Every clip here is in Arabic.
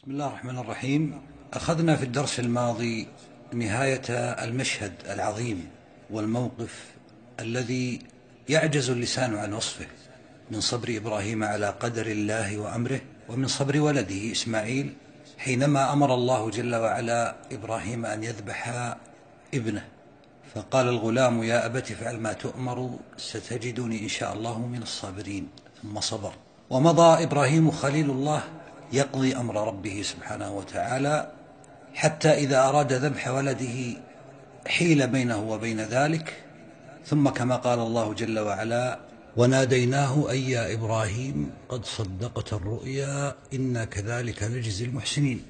بسم الله الرحمن الرحيم. أخذنا في الدرس الماضي نهاية المشهد العظيم والموقف الذي يعجز اللسان عن وصفه من صبر إبراهيم على قدر الله وأمره ومن صبر ولده إسماعيل حينما أمر الله جل وعلا إبراهيم أن يذبح ابنه. فقال الغلام يا أبت افعل ما تؤمر ستجدني إن شاء الله من الصابرين. ثم صبر. ومضى إبراهيم خليل الله يقضي أمر ربه سبحانه وتعالى حتى إذا أراد ذبح ولده حيل بينه وبين ذلك ثم كما قال الله جل وعلا وناديناه أي يا إبراهيم قد صدقت الرؤيا إنا كذلك نجزي المحسنين.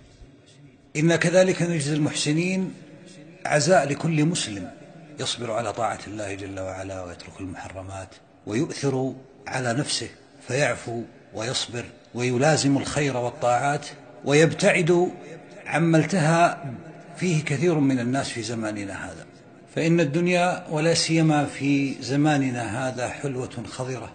إنا كذلك نجزي المحسنين عزاء لكل مسلم يصبر على طاعة الله جل وعلا ويترك المحرمات ويؤثر على نفسه فيعفو ويصبر ويلازم الخير والطاعات ويبتعد عما التهى فيه كثير من الناس في زماننا هذا. فإن الدنيا ولا سيما في زماننا هذا حلوة خضرة.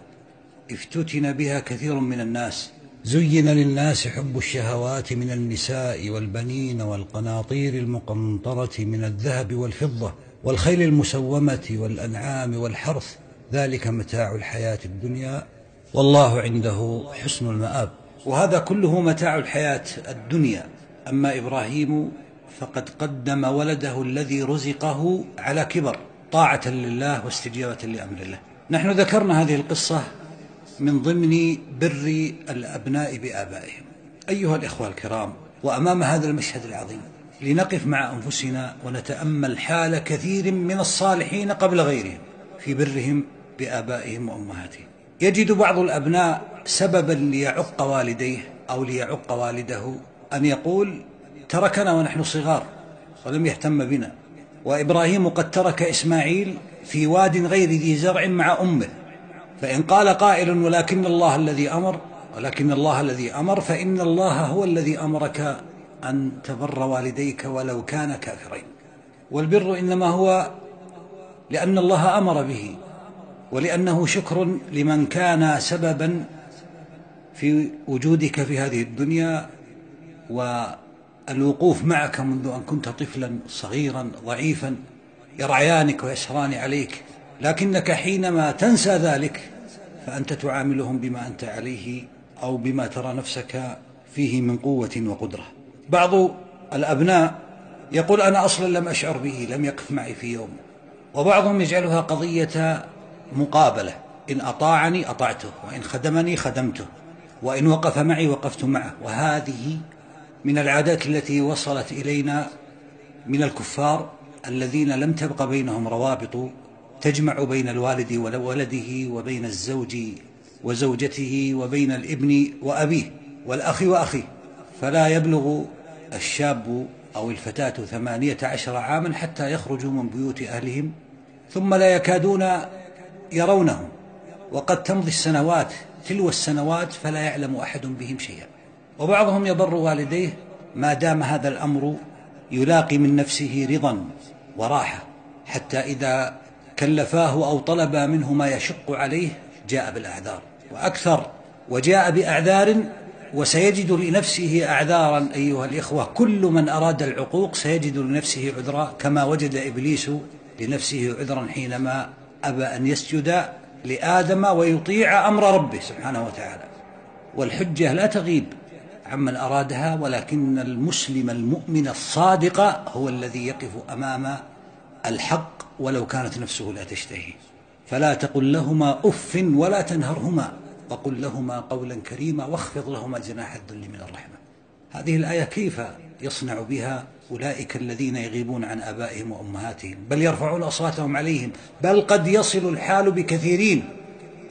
افتتن بها كثير من الناس. زين للناس حب الشهوات من النساء والبنين والقناطير المقنطرة من الذهب والفضة والخيل المسومة والأنعام والحرث. ذلك متاع الحياة الدنيا. والله عنده حسن المآب. وهذا كله متاع الحياة الدنيا. أما إبراهيم فقد قدم ولده الذي رزقه على كبر طاعة لله واستجابة لأمر الله. نحن ذكرنا هذه القصة من ضمن بر الأبناء بآبائهم. أيها الإخوة الكرام وأمام هذا المشهد العظيم لنقف مع أنفسنا ونتأمل حال كثير من الصالحين قبل غيرهم في برهم بآبائهم وأمهاتهم. يجد بعض الأبناء سببا ليعق والديه أو ليعق والده أن يقول تركنا ونحن صغار ولم يهتم بنا. وإبراهيم قد ترك إسماعيل في واد غير ذي زرع مع أمه. فإن قال قائل ولكن الله الذي أمر ولكن الله الذي أمر فإن الله هو الذي أمرك أن تبر والديك ولو كان كافرين. والبر إنما هو لأن الله أمر به. ولأنه شكر لمن كان سببا في وجودك في هذه الدنيا والوقوف معك منذ أن كنت طفلا صغيرا ضعيفا يرعيانك ويسران عليك. لكنك حينما تنسى ذلك فأنت تعاملهم بما أنت عليه أو بما ترى نفسك فيه من قوة وقدرة. بعض الأبناء يقول أنا أصلا لم أشعر به لم يقف معي في يوم. وبعضهم يجعلها قضية مقابلة. إن أطاعني أطعته وإن خدمني خدمته وإن وقف معي وقفت معه. وهذه من العادات التي وصلت إلينا من الكفار الذين لم تبق بينهم روابط تجمع بين الوالد وولده وبين الزوج وزوجته وبين الابن وأبيه والأخ وأخيه. فلا يبلغ الشاب أو الفتاة ثمانية عشر عاما حتى يخرجوا من بيوت أهلهم ثم لا يكادون يرونهم وقد تمضي السنوات تلو السنوات فلا يعلم أحد بهم شيئا. وبعضهم يبر والديه ما دام هذا الأمر يلاقي من نفسه رضا وراحة حتى إذا كلفاه أو طلب منه ما يشق عليه جاء بالأعذار. وأكثر وجاء بأعذار وسيجد لنفسه أعذارا أيها الإخوة. كل من أراد العقوق سيجد لنفسه عذرا كما وجد إبليس لنفسه عذرا حينما أبى أن يسجد لآدم ويطيع أمر ربه سبحانه وتعالى. والحجة لا تغيب عمن أرادها ولكن المسلم المؤمن الصادق هو الذي يقف أمام الحق ولو كانت نفسه لا تشتهي. فلا تقل لهما أف ولا تنهرهما وقل لهما قولا كريما واخفض لهما جناح الذل من الرحمة. هذه الآية كيف يصنع بها أولئك الذين يغيبون عن آبائهم وأمهاتهم؟ بل يرفعون أصواتهم عليهم. بل قد يصل الحال بكثيرين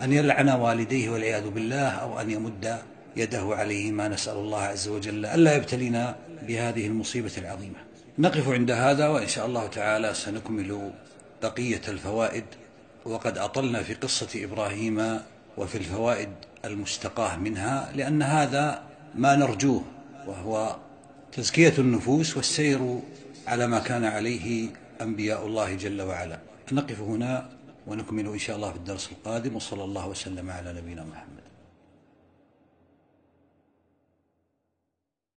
أن يلعن والديه والعياذ بالله أو أن يمد يده عليهما نسأل الله عز وجل. ألا يبتلينا بهذه المصيبة العظيمة. نقف عند هذا وإن شاء الله تعالى سنكمل بقية الفوائد. وقد أطلنا في قصة إبراهيم وفي الفوائد المستقاة منها لأن هذا ما نرجوه. وهو تزكية النفوس والسير على ما كان عليه أنبياء الله جل وعلا. نقف هنا ونكمل إن شاء الله في الدرس القادم وصلى الله وسلم على نبينا محمد.